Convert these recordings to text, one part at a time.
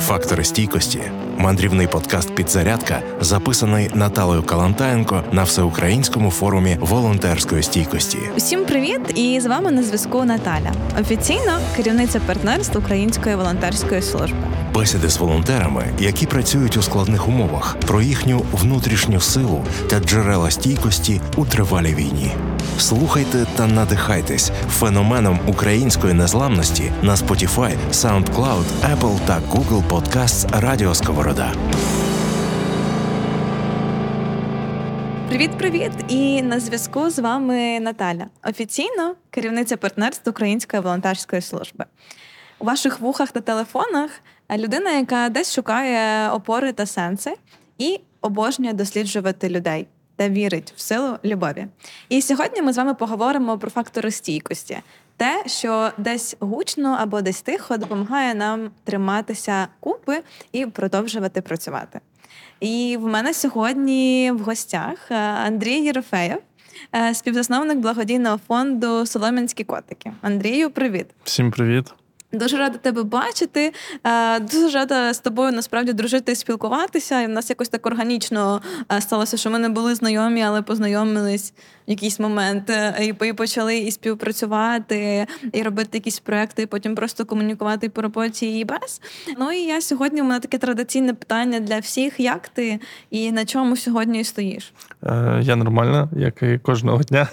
Фактори стійкості мандрівний подкаст Підзарядка записаний Наталею Калантаєнко на всеукраїнському форумі волонтерської стійкості. Усім привіт! І з вами на зв'язку Наталя, офіційно керівниця партнерства Української волонтерської служби. Бесіди з волонтерами, які працюють у складних умовах, про їхню внутрішню силу та джерела стійкості у тривалій війні. Слухайте та надихайтесь феноменом української незламності на Spotify, SoundCloud, Apple та Google Podcasts Радіо Сковорода. Привіт-привіт! І на зв'язку з вами Наталя, офіційно керівниця партнерства Української волонтерської служби. У ваших вухах та телефонах людина, яка десь шукає опори та сенси, і обожнює досліджувати людей та вірить в силу любові. І сьогодні ми з вами поговоримо про фактори стійкості. Те, що десь гучно або десь тихо допомагає нам триматися купи і продовжувати працювати. І в мене сьогодні в гостях е, Андрій Єрофеєв, е, співзасновник благодійного фонду Солом'янські котики. Андрію, привіт! Всім привіт! Дуже рада тебе бачити. Е, дуже рада з тобою насправді дружити і спілкуватися. І в нас якось так органічно е, сталося, що ми не були знайомі, але познайомились якийсь момент е, і почали і співпрацювати, і робити якісь проекти, і потім просто комунікувати по роботі і без. Ну і я сьогодні у мене таке традиційне питання для всіх: як ти і на чому сьогодні стоїш? Я нормально, як і кожного дня,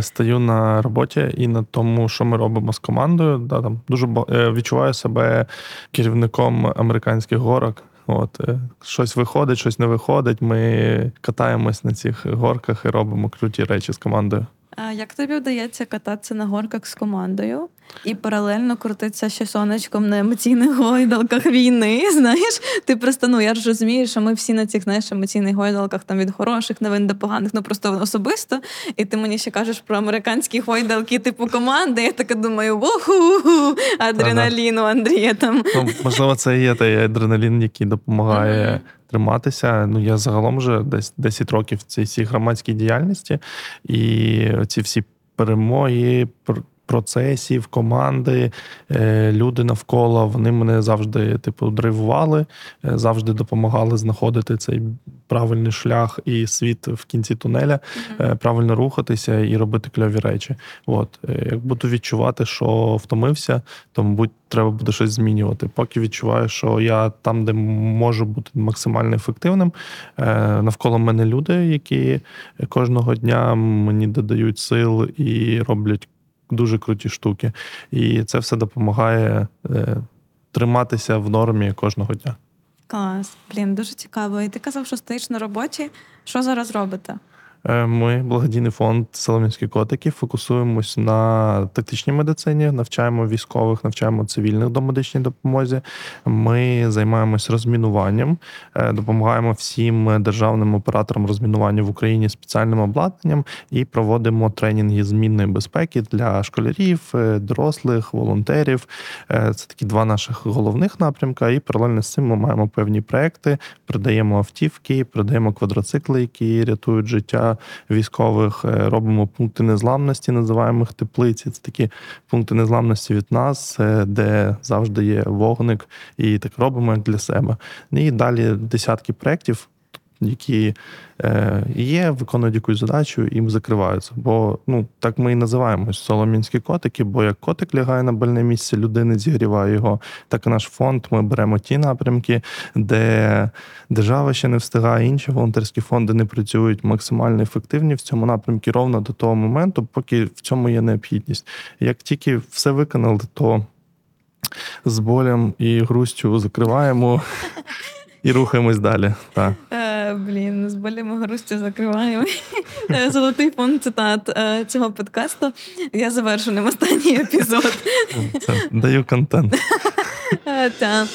стою на роботі і на тому, що ми робимо з командою. Да, там дуже е, відчуваю себе керівником американських горок. От е, щось виходить, щось не виходить. Ми катаємось на цих горках і робимо круті речі з командою. А як тобі вдається кататися на горках з командою і паралельно крутитися ще сонечком на емоційних гойдалках війни? Знаєш, ти просто ну я ж розумію, що ми всі на цих знаєш, емоційних гойдалках там від хороших новин до поганих, ну просто особисто. І ти мені ще кажеш про американські гойдалки, типу команди. Я така думаю, воху, адреналіну Андрія там. Ну, можливо, це і є той адреналін, який допомагає триматися. Ну я загалом вже десь 10 років в цій цій громадській діяльності, і ці всі перемоги процесів, команди, е, люди навколо вони мене завжди типу драйвували, е, завжди допомагали знаходити цей правильний шлях і світ в кінці тунеля, mm-hmm. правильно рухатися і робити кльові речі. От як буду відчувати, що втомився, то мабуть треба буде щось змінювати. Поки відчуваю, що я там, де можу бути максимально ефективним, навколо мене люди, які кожного дня мені додають сил і роблять дуже круті штуки. І це все допомагає е, триматися в нормі кожного дня. Клас, блін, дуже цікаво. І ти казав, що стоїш на роботі. Що зараз робите? Е, ми, благодійний фонд Соломінські котики, фокусуємось на тактичній медицині, навчаємо військових, навчаємо цивільних до медичній допомозі. Ми займаємось розмінуванням, е, допомагаємо всім державним операторам розмінування в Україні спеціальним обладнанням і проводимо тренінги змінної безпеки для школярів, е, дорослих, волонтерів. Це такі два наших головних напрямка. І паралельно з цим ми маємо певні проекти, продаємо автівки, продаємо квадроцикли, які рятують життя військових, е, робимо пункти незламності, називаємо їх теплиці. Це такі пункти незламності від нас, е, де завжди є вогник, і так робимо як для себе. І далі десятки проєктів які е, є, виконують якусь задачу і закриваються. Бо ну так ми і називаємось соломінські котики, бо як котик лягає на больне місце, людини зігріває його. Так і наш фонд. Ми беремо ті напрямки, де держава ще не встигає, інші волонтерські фонди не працюють максимально ефективні в цьому напрямку ровно до того моменту, поки в цьому є необхідність. Як тільки все виконали, то з болем і грустю закриваємо. І рухаємось далі. Так. Е, Блін, з болімо грустю закриваємо. Е, золотий фон цитат е, цього подкасту. Я завершу ним останній епізод. Це Даю контент. Е, та.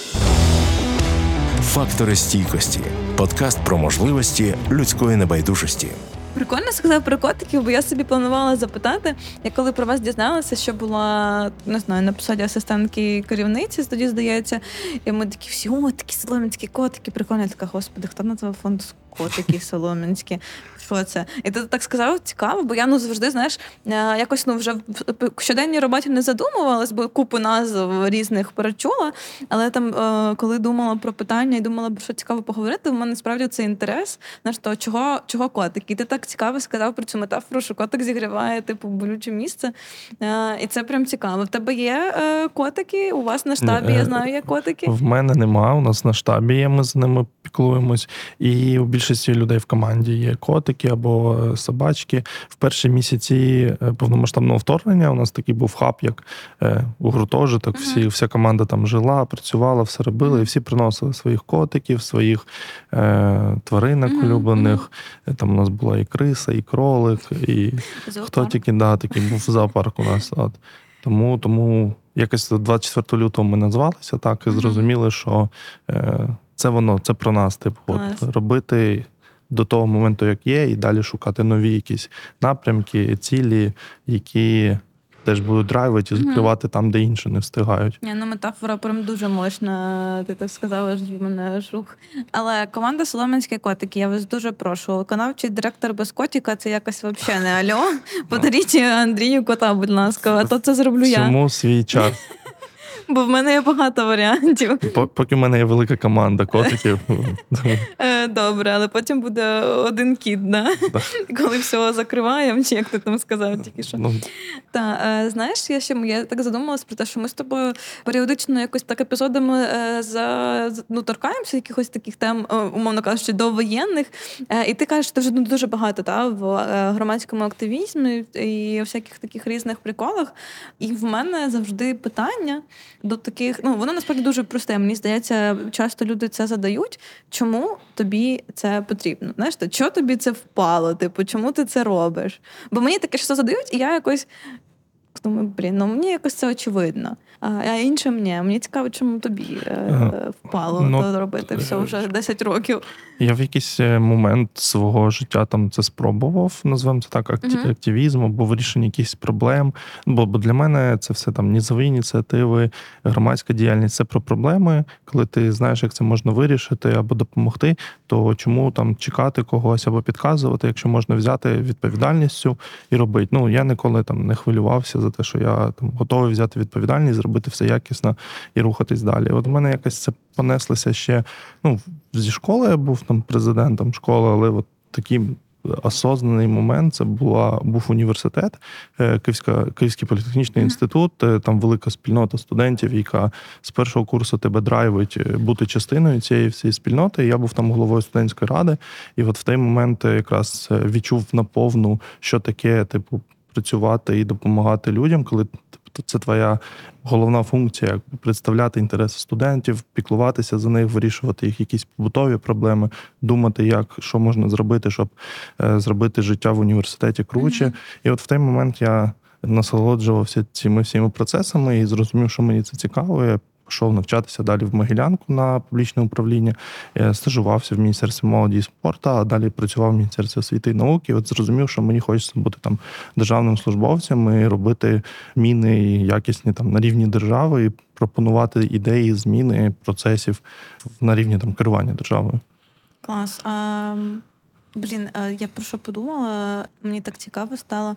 Фактори стійкості. Подкаст про можливості людської небайдужості. Прикольно сказав про котиків, бо я собі планувала запитати. Я коли про вас дізналася, що була не знаю, на посаді асистентки керівниці, тоді здається, і ми такі всі, о, такі соломінські котики, прикольно. Я така, господи, хто на фонд котики солом'янські. Що це? І ти так сказав, цікаво, бо я ну завжди, знаєш, е, якось ну вже в щоденній роботі не задумувалась, бо купу назв різних перечула. Але там, е, коли думала про питання і думала, що цікаво поговорити, в мене справді це інтерес. Знаєш, то чого чого котик? І ти так цікаво сказав про цю метафору, що котик зігріває типу болюче місце. Е, і це прям цікаво. В тебе є котики? У вас на штабі я знаю, є котики? В мене нема. У нас на штабі є. Ми з ними піклуємось. І у більшості людей в команді є котики або е, собачки. В перші місяці е, повномасштабного вторгнення у нас такий був хаб, як е, у гуртожиток. Всі, Вся команда там жила, працювала, все робила, і всі приносили своїх котиків, своїх е, тваринок улюблених. Там у нас була і криса, і кролик, і Зоопарк. хто тільки да, такий був зоопарк у нас. От. Тому тому якось 24 лютого ми назвалися так і зрозуміли, що е, це воно, це про нас. Типу, от, робити до того моменту, як є, і далі шукати нові якісь напрямки, цілі, які. Теж будуть драйвити і закривати mm-hmm. там, де інші не встигають. Ні, ну метафора прям дуже мощна. Ти так сказала, що в мене жух. Але команда Солом'янські котики, я вас дуже прошу. Виконавчий директор без котика це якось взагалі не альо. Подаріть Андрію кота, будь ласка, а то це зроблю я. Чому свій час? Бо в мене є багато варіантів. Поки в мене є велика команда котиків. Е, добре, але потім буде один кіт, да? коли все закриваємо, чи як ти там сказав тільки що. Ну. Та, е, знаєш, я ще я так задумалась про те, що ми з тобою періодично якось так епізодами е, за ну, торкаємося якихось таких тем, умовно кажучи, довоєнних. І ти кажеш, що ти вже ну, дуже багато та, в громадському активізмі і всяких таких різних приколах. І в мене завжди питання до таких, ну воно насправді дуже просте. Мені здається, часто люди це задають. Чому тобі це потрібно? Знаєш, чого тобі це впало? Типу, чому ти це робиш? Бо мені таке що задають, і я якось думаю, блін, ну мені якось це очевидно. А іншим ні. Мені цікаво, чому тобі е, впало ну, то робити все вже 10 років. Я в якийсь е, момент свого життя там це спробував, назвемо це так, активізм або вирішення якихось проблем. Бо бо для мене це все там нізові ініціативи, громадська діяльність це про проблеми. Коли ти знаєш, як це можна вирішити або допомогти, то чому там чекати когось або підказувати, якщо можна взяти відповідальністю і робити. Ну я ніколи там не хвилювався за те, що я там готовий взяти відповідальність, зробити все якісно і рухатись далі. От в мене якось це понеслося ще. Ну зі школи я був там президентом школи, але от такий осознаний момент це була був університет, е, Київська, Київський політехнічний інститут. Е, там велика спільнота студентів, яка з першого курсу тебе драйвить е, бути частиною цієї всієї спільноти. Я був там головою студентської ради, і от в той момент якраз відчув наповну, що таке, типу, працювати і допомагати людям, коли Тобто це твоя головна функція представляти інтереси студентів, піклуватися за них, вирішувати їх якісь побутові проблеми, думати, як що можна зробити, щоб е, зробити життя в університеті круче. Mm-hmm. І от в той момент я насолоджувався цими всіми процесами і зрозумів, що мені це цікаво. Я пішов навчатися далі в Могилянку на публічне управління, я стажувався в міністерстві молоді і спорту, а далі працював в міністерстві освіти і науки. От зрозумів, що мені хочеться бути там державним службовцем і робити міни якісні там на рівні держави і пропонувати ідеї, зміни процесів на рівні там керування державою. Клас. А, Блін, я про що подумала? Мені так цікаво стало.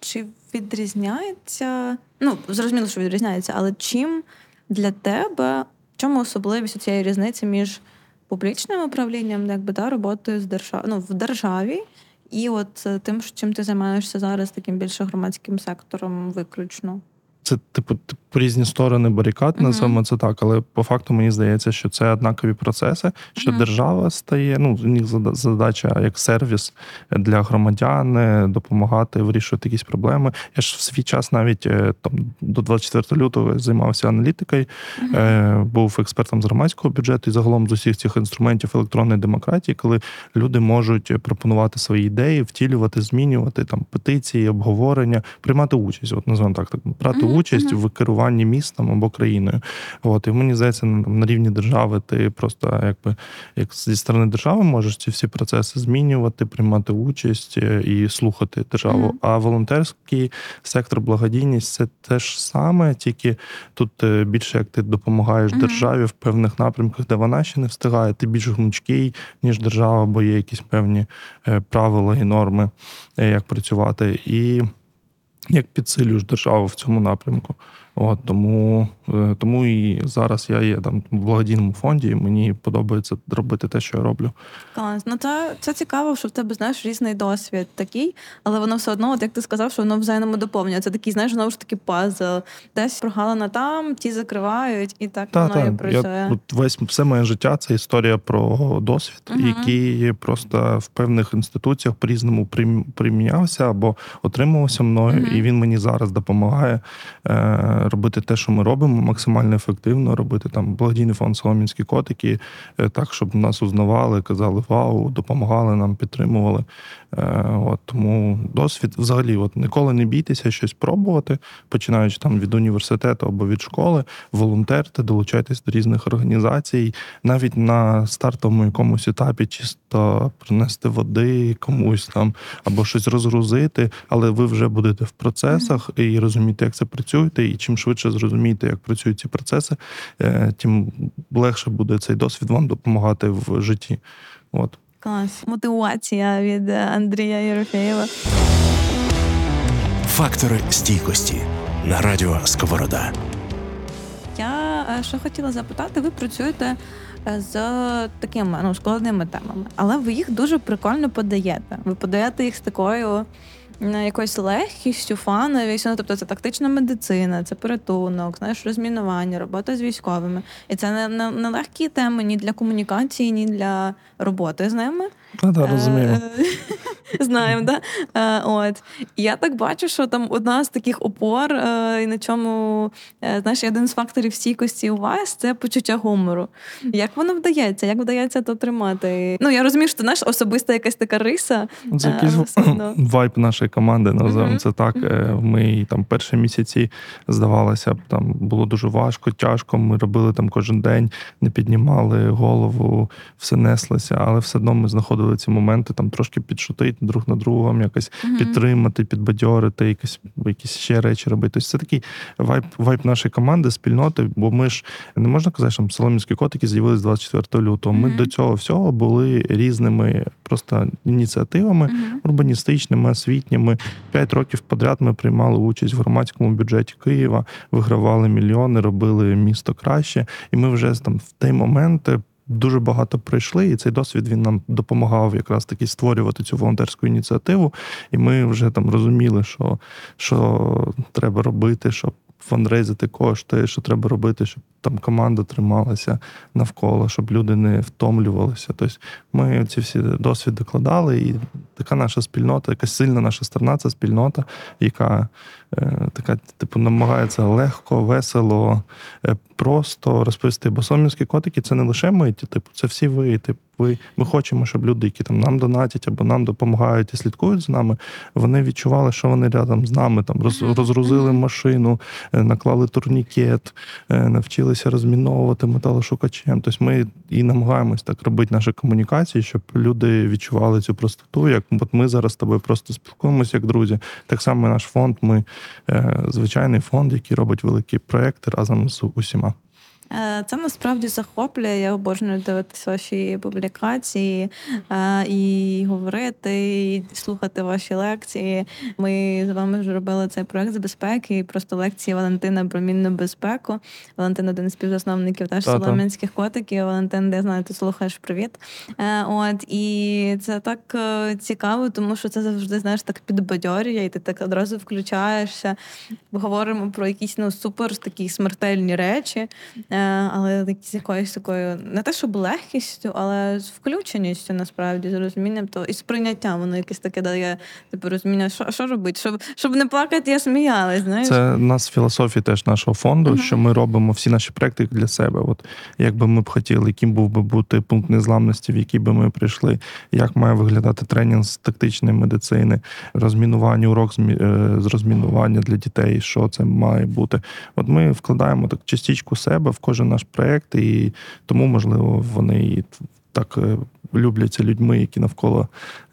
Чи відрізняється? Ну, зрозуміло, що відрізняється, але чим для тебе в чому особливість цієї різниці між публічним управлінням, якби да, роботою з держав... ну, в державі, і от е, тим, чим ти займаєшся зараз, таким більше громадським сектором, виключно? Це типу по різні сторони барикад, називаємо uh-huh. це так, але по факту мені здається, що це однакові процеси, що uh-huh. держава стає. Ну у них задача як сервіс для громадян е, допомагати вирішувати якісь проблеми. Я ж в свій час навіть е, там до 24 лютого займався аналітикою, uh-huh. був експертом з громадського бюджету і загалом з усіх цих інструментів електронної демократії, коли люди можуть пропонувати свої ідеї, втілювати, змінювати там петиції, обговорення, приймати участь. От називаємо так, так брати участь в керуванні містом або країною. От і мені здається, на рівні держави ти просто якби як зі сторони держави можеш ці всі процеси змінювати, приймати участь е, і слухати державу. Mm-hmm. А волонтерський сектор благодійність це те ж саме, тільки тут е, більше як ти допомагаєш mm-hmm. державі в певних напрямках, де вона ще не встигає. Ти більш гнучкий, ніж держава, бо є якісь певні е, правила і норми, як працювати, і як підсилюєш державу в цьому напрямку. От Тому е, тому і зараз я є там в благодійному фонді, і мені подобається робити те, що я роблю. Клас. Ну це це цікаво, що в тебе знаєш різний досвід такий, але воно все одно, от як ти сказав, що воно взаємно доповнює. Це такий, знаєш, знову ж таки пазл. Десь прогалина там, ті закривають, і так та, воно та. і працює. Я, весь все моє життя це історія про досвід, угу. який просто в певних інституціях по різному примінявся або отримувався мною, угу. і він мені зараз допомагає. Е, робити те, що ми робимо, максимально ефективно робити. Там благодійний фонд Соломінські котики, е, так, щоб нас узнавали, казали вау, допомагали нам, підтримували. Е, от Тому досвід взагалі, от ніколи не бійтеся щось пробувати, починаючи там від університету або від школи, волонтерте, долучайтесь до різних організацій, навіть на стартовому якомусь етапі чисто принести води комусь там або щось розгрузити, але ви вже будете в процесах і розумієте, як це працюєте, і чим швидше зрозумієте, як працюють ці процеси, е, тим легше буде цей досвід вам допомагати в житті. От. Клас. Мотивація від Андрія Єрофєєва. Фактори стійкості на радіо Сковорода. Я е, що хотіла запитати, ви працюєте е, з такими ну, складними темами, але ви їх дуже прикольно подаєте. Ви подаєте їх з такою якоюсь легкістю, фановістю. Ну, тобто це тактична медицина, це порятунок, знаєш, розмінування, робота з військовими. І це не, не, не легкі теми ні для комунікації, ні для роботи з ними. А, да, розуміємо. Е, знаємо, да? Е, от. Я так бачу, що там одна з таких опор, е, і на чому, знаєш, один з факторів стійкості у вас це почуття гумору. Як воно вдається? Як вдається то тримати? Ну, я розумію, що знаєш, особиста якась така риса. Це якийсь вайб нашої команди, називаємо це так. Ми там перші місяці здавалося, б, там було дуже важко, тяжко. Ми робили там кожен день, не піднімали голову, все неслося, але все одно ми знаходили ці моменти, там трошки підшутити друг на другом, якось mm-hmm. підтримати, підбадьорити, якісь якісь ще речі робити. Тобто це такий вайб вайб нашої команди, спільноти, бо ми ж не можна казати, що соломінські котики з'явилися 24 лютого. Ми mm-hmm. до цього всього були різними просто ініціативами mm-hmm. урбаністичними, освітніми. П'ять років подряд ми приймали участь в громадському бюджеті Києва, вигравали мільйони, робили місто краще, і ми вже там в той момент дуже багато пройшли, і цей досвід він нам допомагав якраз таки створювати цю волонтерську ініціативу. І ми вже там розуміли, що, що треба робити, щоб фандрейзити кошти, що треба робити, щоб там команда трималася навколо, щоб люди не втомлювалися. Тобто ми ці всі досвід докладали, і така наша спільнота, якась сильна наша сторона, це спільнота, яка е, така, типу, намагається легко, весело, е, просто розповісти. Бо сомівські котики це не лише ми, типу, це всі ви. Типу, ви, ми хочемо, щоб люди, які там нам донатять або нам допомагають і слідкують з нами, вони відчували, що вони рядом з нами там роз, розгрузили машину, е, наклали турнікет, навчилися розміновувати металошукачем. Тобто ми і намагаємось так робити наші комунікації, щоб люди відчували цю простоту. Як от ми зараз з тобою просто спілкуємося як друзі. Так само наш фонд. Ми е, звичайний фонд, який робить великі проекти разом з усіма. Е, це насправді захоплює. Я обожнюю дивитися ваші публікації е, і говорити, і слухати ваші лекції. Ми з вами вже робили цей проект з безпеки, і просто лекції Валентина про мінну безпеку. Валентин один з співзасновників теж Солом'янських котиків. Валентин, де знаю, ти слухаєш привіт. Е, от і це так цікаво, тому що це завжди знаєш так підбадьорює, і ти так одразу включаєшся. Говоримо про якісь ну супер такі смертельні речі. Але з якоюсь такою не те, щоб легкістю, але з включеністю насправді з розумінням то і сприйняттям воно якесь таке дає типу розуміння, що що робити, щоб щоб не плакати, я сміялась. знаєш. Це нас філософія теж нашого фонду, uh-huh. що ми робимо всі наші проекти для себе. От як би ми б хотіли, яким був би бути пункт незламності, в який би ми прийшли, як має виглядати тренінг з тактичної медицини, розмінування, урок з е, розмінування для дітей, що це має бути. От ми вкладаємо так частичку себе в кожен наш проект, і тому, можливо, вони так е, любляться людьми, які навколо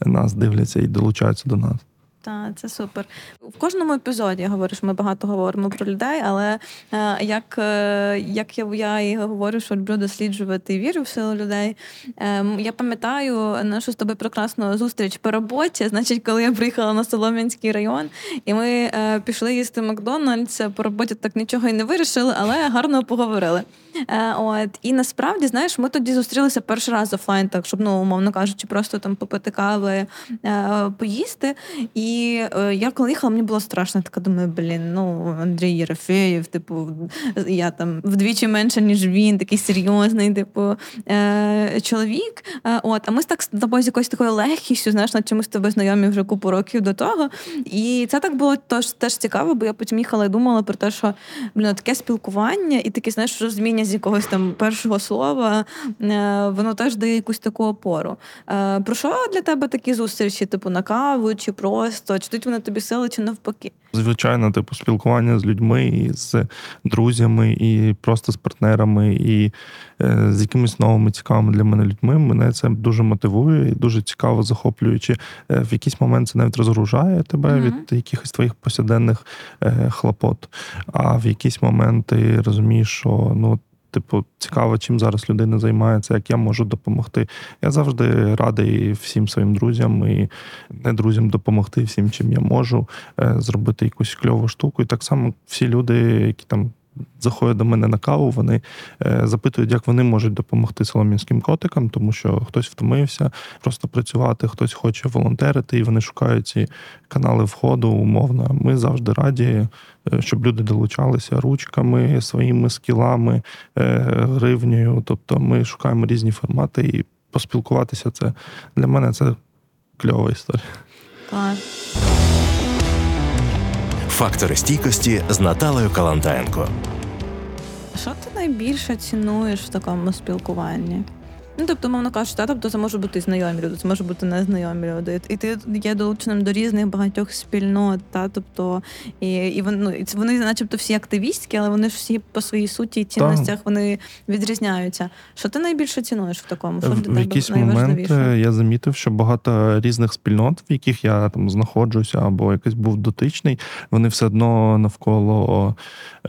нас дивляться і долучаються до нас. Так, це супер. В кожному епізоді я говорю, що ми багато говоримо про людей, але е, як е, як я я і говорю, що люблю досліджувати і вірю в силу людей. Е, я пам'ятаю нашу з тобою прекрасну зустріч по роботі. Значить, коли я приїхала на Солом'янський район, і ми е, пішли їсти Макдональдс, по роботі так нічого і не вирішили, але гарно поговорили. Е, от І насправді, знаєш, ми тоді зустрілися перший раз офлайн, так щоб, ну, умовно кажучи, просто там попити кави, е, поїсти. І е, я коли їхала, мені було страшно. Така думаю, блін, ну Андрій Єрофеєв, типу, я там вдвічі менше, ніж він, такий серйозний, типу, чоловік. От, А ми так з тобою з якоюсь такою легкістю, знаєш, над чимось тобі знайомі вже купу років до того. І це так було теж, теж цікаво, бо я потім їхала і думала про те, що блін, таке спілкування і таке, знаєш, розуміння з якогось там першого слова, е, воно теж дає якусь таку опору. Е, про що для тебе такі зустрічі? Типу на каву, чи просто? Чи тут вони тобі сили, чи навпаки? Звичайно, типу, спілкування з людьми, і з друзями, і просто з партнерами, і е, з якимись новими цікавими для мене людьми. Мене це дуже мотивує і дуже цікаво, захоплюючи. В якийсь момент це навіть розгружає тебе mm-hmm. від якихось твоїх повсякденних хлопот. А в якийсь момент ти розумієш, що ну типу, цікаво, чим зараз людина займається, як я можу допомогти. Я завжди радий всім своїм друзям і не друзям допомогти всім, чим я можу, е, зробити якусь кльову штуку. І так само всі люди, які там заходять до мене на каву, вони е, запитують, як вони можуть допомогти солом'янським котикам, тому що хтось втомився просто працювати, хтось хоче волонтерити, і вони шукають ці канали входу умовно. Ми завжди раді, е, щоб люди долучалися ручками, своїми скілами, е, гривнею. Тобто ми шукаємо різні формати і поспілкуватися. Це для мене це кльова історія. Клас. Фактори стійкості з Наталею Калантаєнко. Що ти найбільше цінуєш в такому спілкуванні? Ну, тобто, мовно кажучи, та, тобто це може бути знайомі люди, це може бути незнайомі люди. І ти є долученим до різних багатьох спільнот, та тобто і і вони, ну, вони, начебто, всі активістські, але вони ж всі по своїй суті і цінностях вони відрізняються. Що ти найбільше цінуєш в такому? Що в якийсь момент я замітив, що багато різних спільнот, в яких я там знаходжуся, або якийсь був дотичний, вони все одно навколо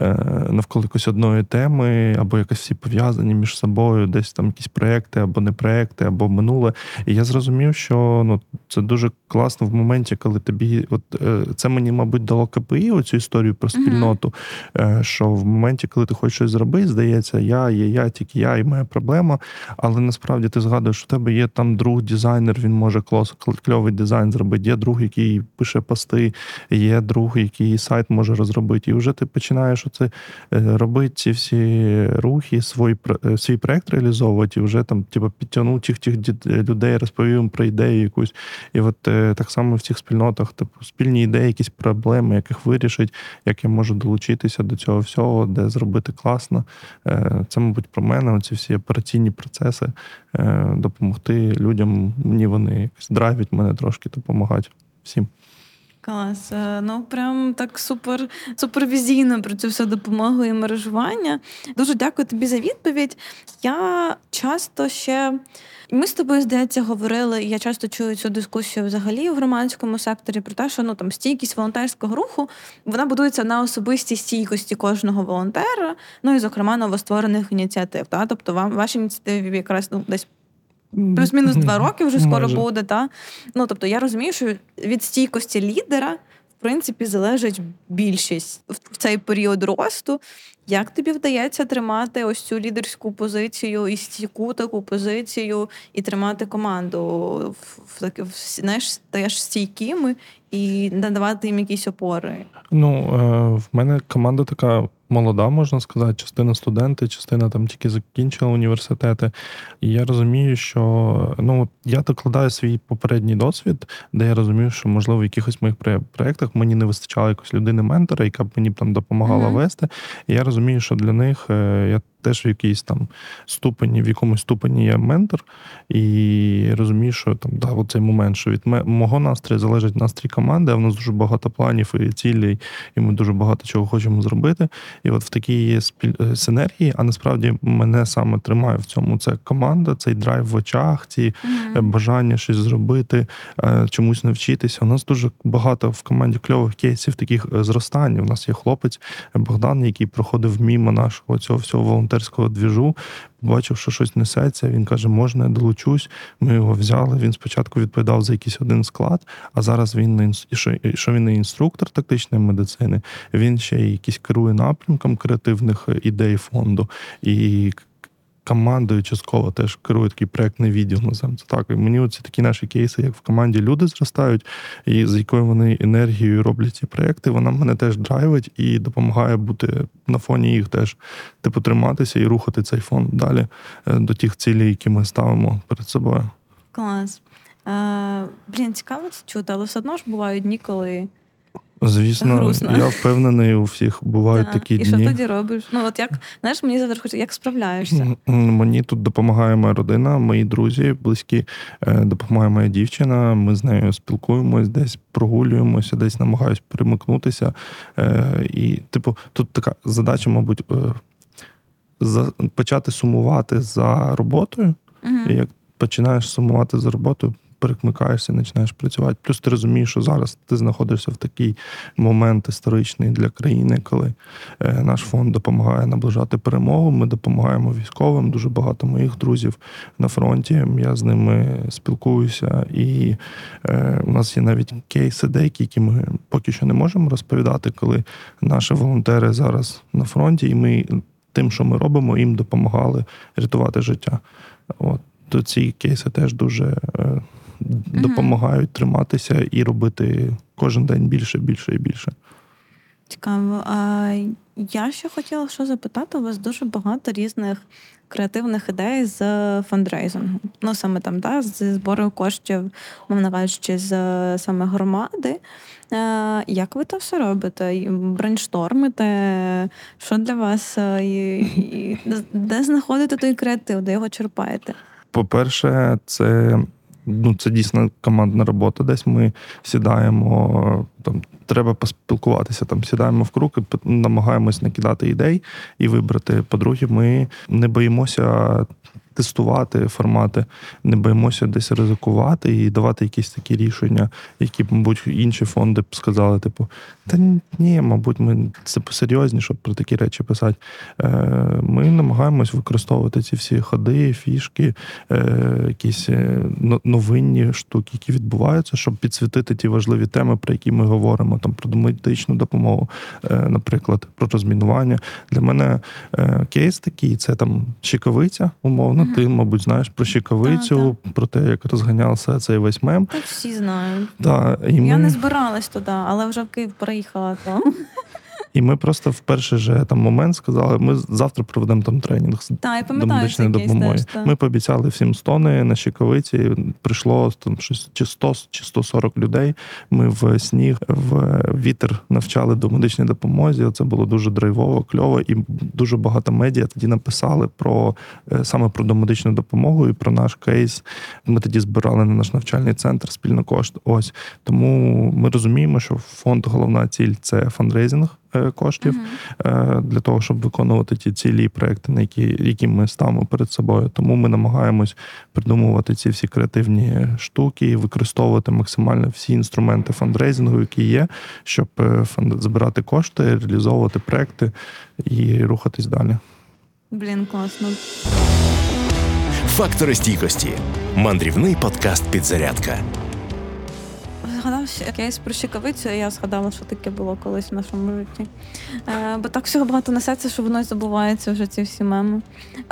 е, навколо якоїсь одної теми, або якось всі пов'язані між собою, десь там якісь проекти або не проекти, або минуле. І я зрозумів, що ну це дуже класно в моменті, коли тобі, от е, це мені, мабуть, дало КПІ оцю історію про спільноту. Mm-hmm. Що в моменті, коли ти хочеш щось зробити, здається, я є, я, тільки я і моя проблема. Але насправді ти згадуєш, що в тебе є там друг дизайнер, він може кльовий дизайн зробити. Є друг, який пише пости, є друг, який сайт може розробити. І вже ти починаєш оце е, робити ці всі рухи, свій свій проект реалізовувати, і вже там типу, підтягнув тих тих людей, розповів їм про ідею якусь. І от е, так само в цих спільнотах, типу, спільні ідеї, якісь проблеми, яких вирішить, як я можу долучитися до цього всього, де зробити класно. Е, це, мабуть, про мене. Оці всі операційні процеси, е, допомогти людям. Мені вони якось драйвять мене трошки допомагати всім. Клас. Е, ну прям так супер супервізійно про цю всю допомогу і мережування. Дуже дякую тобі за відповідь. Я часто ще. Ми з тобою, здається, говорили, і я часто чую цю дискусію взагалі в громадському секторі про те, що ну там стійкість волонтерського руху вона будується на особистій стійкості кожного волонтера, ну і зокрема новостворених ініціатив. Та? Тобто вам ваші ініціативи якраз ну, десь плюс-мінус два роки вже скоро Майже. буде. Та? Ну, Тобто я розумію, що від стійкості лідера в принципі залежить більшість в цей період росту. Як тобі вдається тримати ось цю лідерську позицію і стійку таку позицію, і тримати команду в, в, в знаєш, стаєш стійкими і надавати їм якісь опори? Ну, е, в мене команда така молода, можна сказати, частина студенти, частина там тільки закінчила університети. І я розумію, що ну я докладаю свій попередній досвід, де я розумію, що можливо в якихось моїх проєктах мені не вистачало якось людини-ментора, яка б мені там допомагала mm-hmm. вести. І я розумію, що для них е, я теж в якійсь там ступені, в якомусь ступені є ментор, і розумію, що там да, цей момент, що від мого настрою залежить настрій команди, а в нас дуже багато планів і цілей, і ми дуже багато чого хочемо зробити. І от в такій є. Е, синергії, а насправді мене саме тримає в цьому. Це команда, цей драйв в очах, ці mm-hmm. бажання щось зробити, е, чомусь навчитися. У нас дуже багато в команді кльових кейсів таких зростань. У нас є хлопець Богдан, який проходив мімо нашого цього всього волонтерського двіжу. Бачив, що щось несеться. Він каже, можна я долучусь. Ми його взяли. Він спочатку відповідав за якийсь один склад, а зараз він що, він не інструктор тактичної медицини. Він ще й якісь керує напрямком креативних ідей фонду. І командою частково теж керує такий проектний відділ називаємо це так. І мені оці такі наші кейси, як в команді люди зростають, і з якою вони енергією роблять ці проекти, вона мене теж драйвить і допомагає бути на фоні їх теж, типу, триматися і рухати цей фонд далі е, до тих цілей, які ми ставимо перед собою. Клас. Е, Блін, цікаво це чути, але все одно ж бувають дні, коли. Звісно, Грустно. я впевнений, у всіх бувають так. такі і дні. І що тоді робиш? Ну от як знаєш, мені завжди хочеться, як справляєшся? Мені тут допомагає моя родина, мої друзі, близькі, е, допомагає моя дівчина. Ми з нею спілкуємось, десь прогулюємося, десь намагаюсь перемикнутися. Е, і, типу, тут така задача, мабуть, е, почати сумувати за роботою. Угу. І як починаєш сумувати за роботою, перекликаєшся, починаєш працювати. Плюс ти розумієш, що зараз ти знаходишся в такий момент історичний для країни, коли е, наш фонд допомагає наближати перемогу. Ми допомагаємо військовим. Дуже багато моїх друзів на фронті. Я з ними спілкуюся, і е, у нас є навіть кейси, деякі, які ми поки що не можемо розповідати, коли наші волонтери зараз на фронті, і ми тим, що ми робимо, їм допомагали рятувати життя. От то ці кейси теж дуже е, допомагають триматися і робити кожен день більше, більше і більше. Цікаво. А я ще хотіла що запитати, у вас дуже багато різних креативних ідей з фандрейзингу. Ну, саме там, да, з збору коштів, мовно кажучи, з саме громади. Як ви то все робите? Брейнштормите? Що для вас? Де знаходите той креатив, де його черпаєте? По-перше, це ну, це дійсно командна робота. Десь ми сідаємо, там треба поспілкуватися. Там сідаємо в круг, намагаємось накидати ідей і вибрати. По-друге, ми не боїмося тестувати формати, не боїмося десь ризикувати і давати якісь такі рішення, які, мабуть, інші фонди б сказали, типу, та ні, мабуть, ми це посерйозні, щоб про такі речі писати. Е, ми намагаємось використовувати ці всі ходи, фішки, е, якісь е, новинні штуки, які відбуваються, щоб підсвітити ті важливі теми, про які ми говоримо, там про медичну допомогу, наприклад, про розмінування. Для мене кейс такий це там щиковиця, умовно. Ти, мабуть, знаєш про щекавицю, так, про те, як розганявся цей весь мем. Так всі знають. Да, і Я ми... не збиралась туди, але вже в Київ приїхала там. І ми просто в перший же там момент сказали, ми завтра проведемо там тренінг та, я до медичної допомоги. Теж, ми пообіцяли всім стони на Щекавиці. Прийшло там щось чи 100, чи 140 людей. Ми в сніг, в вітер навчали до медичної допомоги. Це було дуже драйвово, кльово, і дуже багато медіа тоді написали про е, саме про домедичну допомогу і про наш кейс. Ми тоді збирали на наш навчальний центр спільно кошт. Ось тому ми розуміємо, що фонд головна ціль це фандрейзинг. Е, коштів uh-huh. для того, щоб виконувати ті цілі і проекти, на які які ми ставимо перед собою. Тому ми намагаємось придумувати ці всі креативні штуки і використовувати максимально всі інструменти фандрейзингу, які є, щоб е, збирати кошти, реалізовувати проекти і рухатись далі. Блін, класно. Фактори стійкості. Мандрівний подкаст Підзарядка згадав кейс про щекавицю, я згадала, що таке було колись в нашому житті. Е, Бо так всього багато несеться, що воно забувається вже ці всі меми.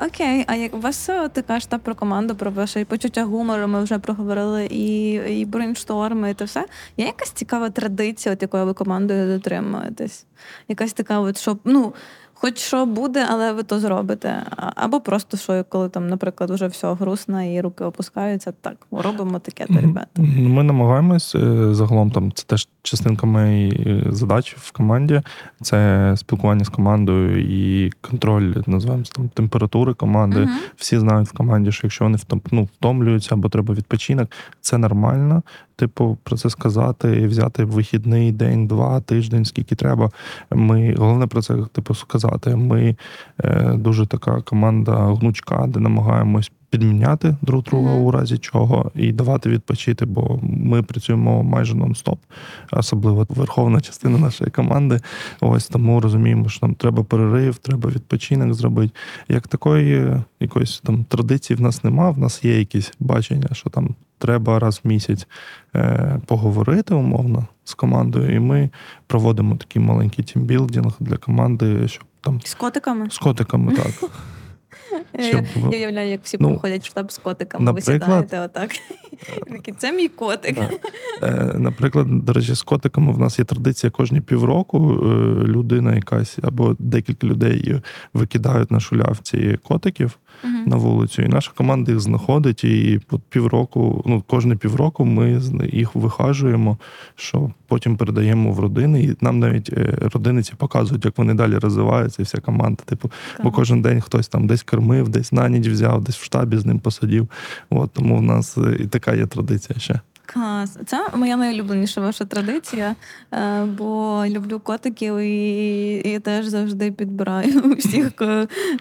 Окей, а як у вас е, ти кажеш та про команду, про ваше почуття гумору, ми вже проговорили, і і брейншторми, і те все. Є якась цікава традиція, от якою ви командою дотримуєтесь? Якась така, от, щоб ну. Хоч що буде, але ви то зробите. Або просто що, коли там, наприклад, вже все грустно і руки опускаються, так робимо таке, то ребята. Ми намагаємось е, загалом там це теж частинка моєї е, задачі в команді. Це спілкування з командою і контроль, називаємо там температури команди. Мгм. Всі знають в команді, що якщо вони ну, втомлюються або треба відпочинок, це нормально. Типу, про це сказати, і взяти вихідний день, два, тиждень, скільки треба. Ми головне про це, типу, сказати. Ми е, дуже така команда гнучка, де намагаємось підміняти друг друга Мгм. у разі чого і давати відпочити, бо ми працюємо майже нон-стоп, особливо верховна частина нашої команди. Ось тому розуміємо, що нам треба перерив, треба відпочинок зробити. Як такої якоїсь там традиції в нас нема. В нас є якісь бачення, що там треба раз в місяць е, поговорити умовно з командою, і ми проводимо такий маленький тімбілдинг для команди, щоб там З котиками. з котиками так. Я, Щоб, я уявляю, як всі ну, проходять штаб з котиками, ви сідаєте отак. Такі, це мій котик. Е, Наприклад, до речі, з котиками в нас є традиція кожні півроку. е, Людина якась або декілька людей викидають на шулявці котиків Мгм. на вулицю, і наша команда їх знаходить. І от півроку, ну кожне півроку ми їх вихажуємо, що потім передаємо в родини. І нам навіть е, родини ці показують, як вони далі розвиваються, і вся команда. Типу, бо кожен день хтось там десь кормив, десь на ніч взяв, десь в штабі з ним посадів. От тому в нас е, і така є традиція ще. Клас. Це моя найулюбленіша ваша традиція, е, бо люблю котиків і, і теж завжди підбираю всіх.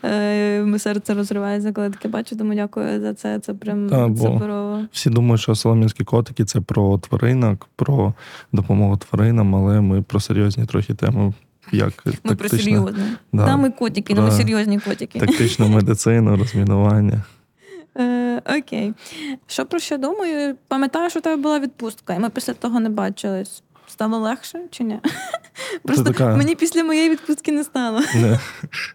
е, Ми серце розривається, коли таке бачу, тому дякую за це. Це прям Та, суперово. Всі думають, що солом'янські котики це про тваринок, про допомогу тваринам, але ми про серйозні трохи теми, як Ми про тактична, серйозне. да, Там і котики, ну ми серйозні котики. тактичну медицину, розмінування. Е, окей. Що про що думаю? Пам'ятаю, що у тебе була відпустка, і ми після того не бачились. Стало легше чи ні? Просто така- мені після моєї відпустки не стало. Не,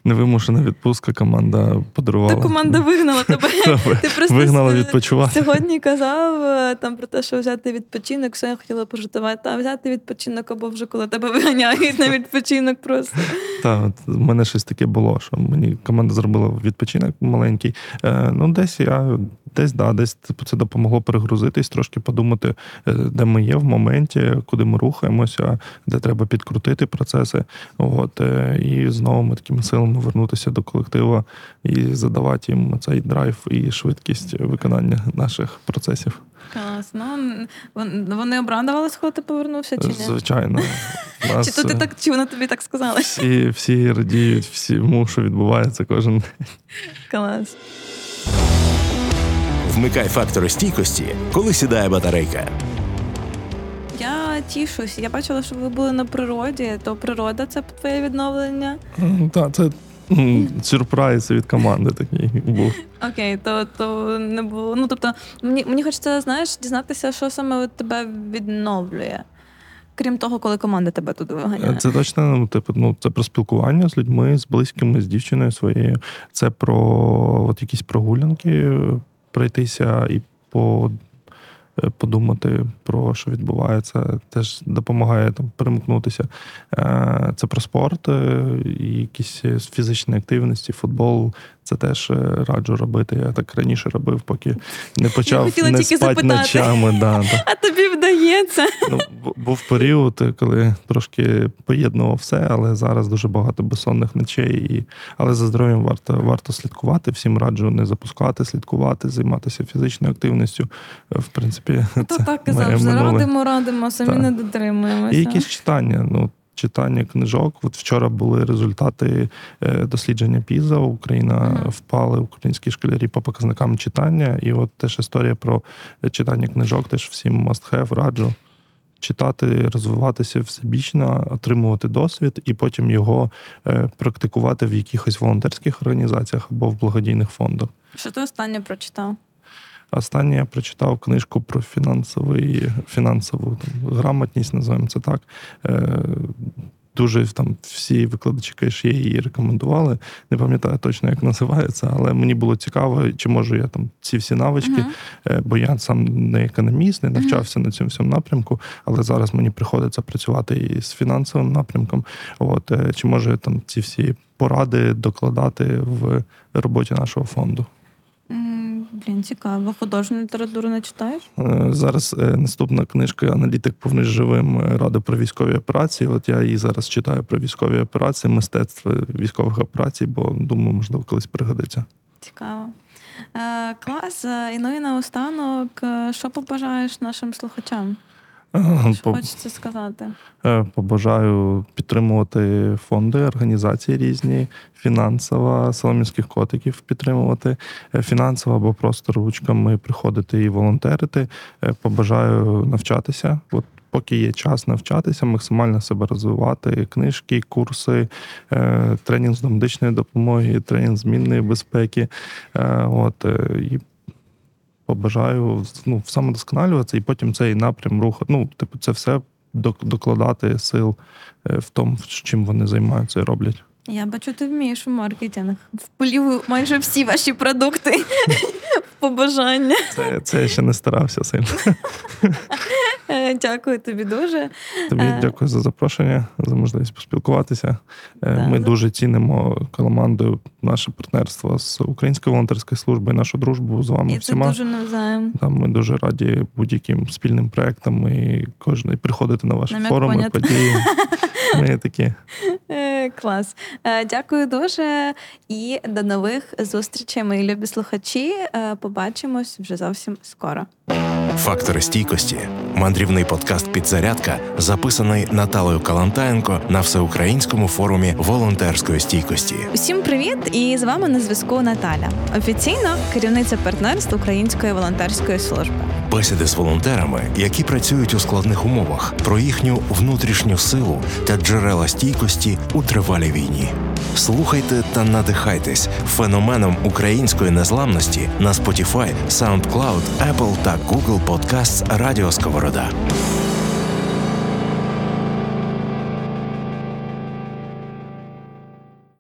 невимушена відпустка команда подарувала. Та команда вигнала тебе. Ти просто Вигнала відпочивати. Сьогодні казав е, там про те, що взяти відпочинок, все я хотіла пожартувати, та взяти відпочинок або вже коли тебе виганяють на відпочинок просто. Так, от в мене щось таке було, що мені команда зробила відпочинок маленький. Е, ну, десь я десь, да, десь це допомогло перегрузитись, трошки подумати, е, де ми є в моменті, куди ми рухаємося, де треба підкрутити процеси. От, е, і знову ми такими силами вернутися до колективу і задавати їм цей драйв і швидкість виконання наших процесів. Клас. Ну, вони обрадувалися, коли ти повернувся, чи ні? Звичайно. нас, Чи то ти е, так, чи вони тобі так сказали? всі, всі радіють всьому, що відбувається кожен день. Клас. Вмикай фактори стійкості, коли сідає батарейка. Я тішусь. Я бачила, що ви були на природі, то природа це твоє відновлення. Так, це сюрприз від команди такий був. Окей, то, то не було. Ну тобто, мені, мені хочеться, знаєш, дізнатися, що саме тебе відновлює. Крім того, коли команда тебе туди виганяє. Це точно ну, типу, ну, це про спілкування з людьми, з близькими, з дівчиною своєю. Це про от якісь прогулянки, пройтися і по. е, Подумати про що відбувається, теж допомагає там перемкнутися. Е, Це про спорт, е, і якісь фізичні активності, футбол. Це теж е, раджу робити. Я так раніше робив, поки не почав хотіла не тільки спати запитати. ночами. Да, да. А тобі вдається. Ну, був період, коли трошки поєднував все, але зараз дуже багато безсонних ночей. І... Але за здоров'ям варто, варто слідкувати. Всім раджу не запускати, слідкувати, займатися фізичною активністю. В принципі, То так казав, минуле. радимо, радимо, самі Так. не дотримуємося. І якісь читання. Ну, читання книжок. От вчора були результати е, дослідження ПІЗа. Україна Мгм. впали українські школярі по показникам читання. І от теж історія про читання книжок, теж всім must have, раджу. Читати, розвиватися всебічно, отримувати досвід і потім його е, практикувати в якихось волонтерських організаціях або в благодійних фондах. Що ти останнє прочитав? Останнє я прочитав книжку про фінансовий, фінансову там, грамотність, називаємо це так. Е, Дуже там всі викладачі кеш її рекомендували. Не пам'ятаю точно, як називається, але мені було цікаво, чи можу я там ці всі навички, е, бо я сам не економіст, не навчався на цьому всьому напрямку, але зараз мені приходиться працювати і з фінансовим напрямком. От е, чи можу я там ці всі поради докладати в роботі нашого фонду. Блін, цікаво. Художню літературу не читаєш? Е, зараз е, наступна книжка Аналітик повний живим Рада про військові операції. От я її зараз читаю про військові операції, мистецтво військових операцій, бо думаю, можливо, колись пригодиться. Цікаво. Е, Клас. І ну і наостанок, що побажаєш нашим слухачам? Що Хочеться сказати. Побажаю підтримувати фонди, організації різні, фінансово, соломінських котиків підтримувати, фінансово або просто ручками приходити і волонтерити. Побажаю навчатися. От поки є час навчатися, максимально себе розвивати, книжки, курси, тренінг з медичної допомоги, тренінг змінної безпеки. От і побажаю ну, самодосконалюватися і потім цей напрям рухати. Ну, типу, це все докладати сил е, в тому, чим вони займаються і роблять. Я бачу, ти вмієш у маркетинг. Вполів майже всі ваші продукти побажання. Це це я ще не старався сильно. Е, дякую тобі дуже. Тобі е, дякую за запрошення, за можливість поспілкуватися. Да, Ми да. дуже цінимо командою наше партнерство з Українською волонтерською службою, нашу дружбу з вами. І всіма. це дуже навзаєм. Там ми дуже раді будь-яким спільним проектам і кожен приходити на ваші Нам'як форуми, події. Ми такі. Е, клас. Дякую дуже і до нових зустрічей, мої любі слухачі. Побачимось вже зовсім скоро. Фактори стійкості мандрівний подкаст Підзарядка записаний Наталою Калантаєнко на всеукраїнському форумі волонтерської стійкості. Усім привіт! І з вами на зв'язку Наталя, офіційно керівниця партнерства Української волонтерської служби. Бесіди з волонтерами, які працюють у складних умовах, про їхню внутрішню силу та джерела стійкості у тривалій війні. Слухайте та надихайтесь феноменом української незламності на Spotify, SoundCloud, Apple Google Podcasts Радіо Сковорода.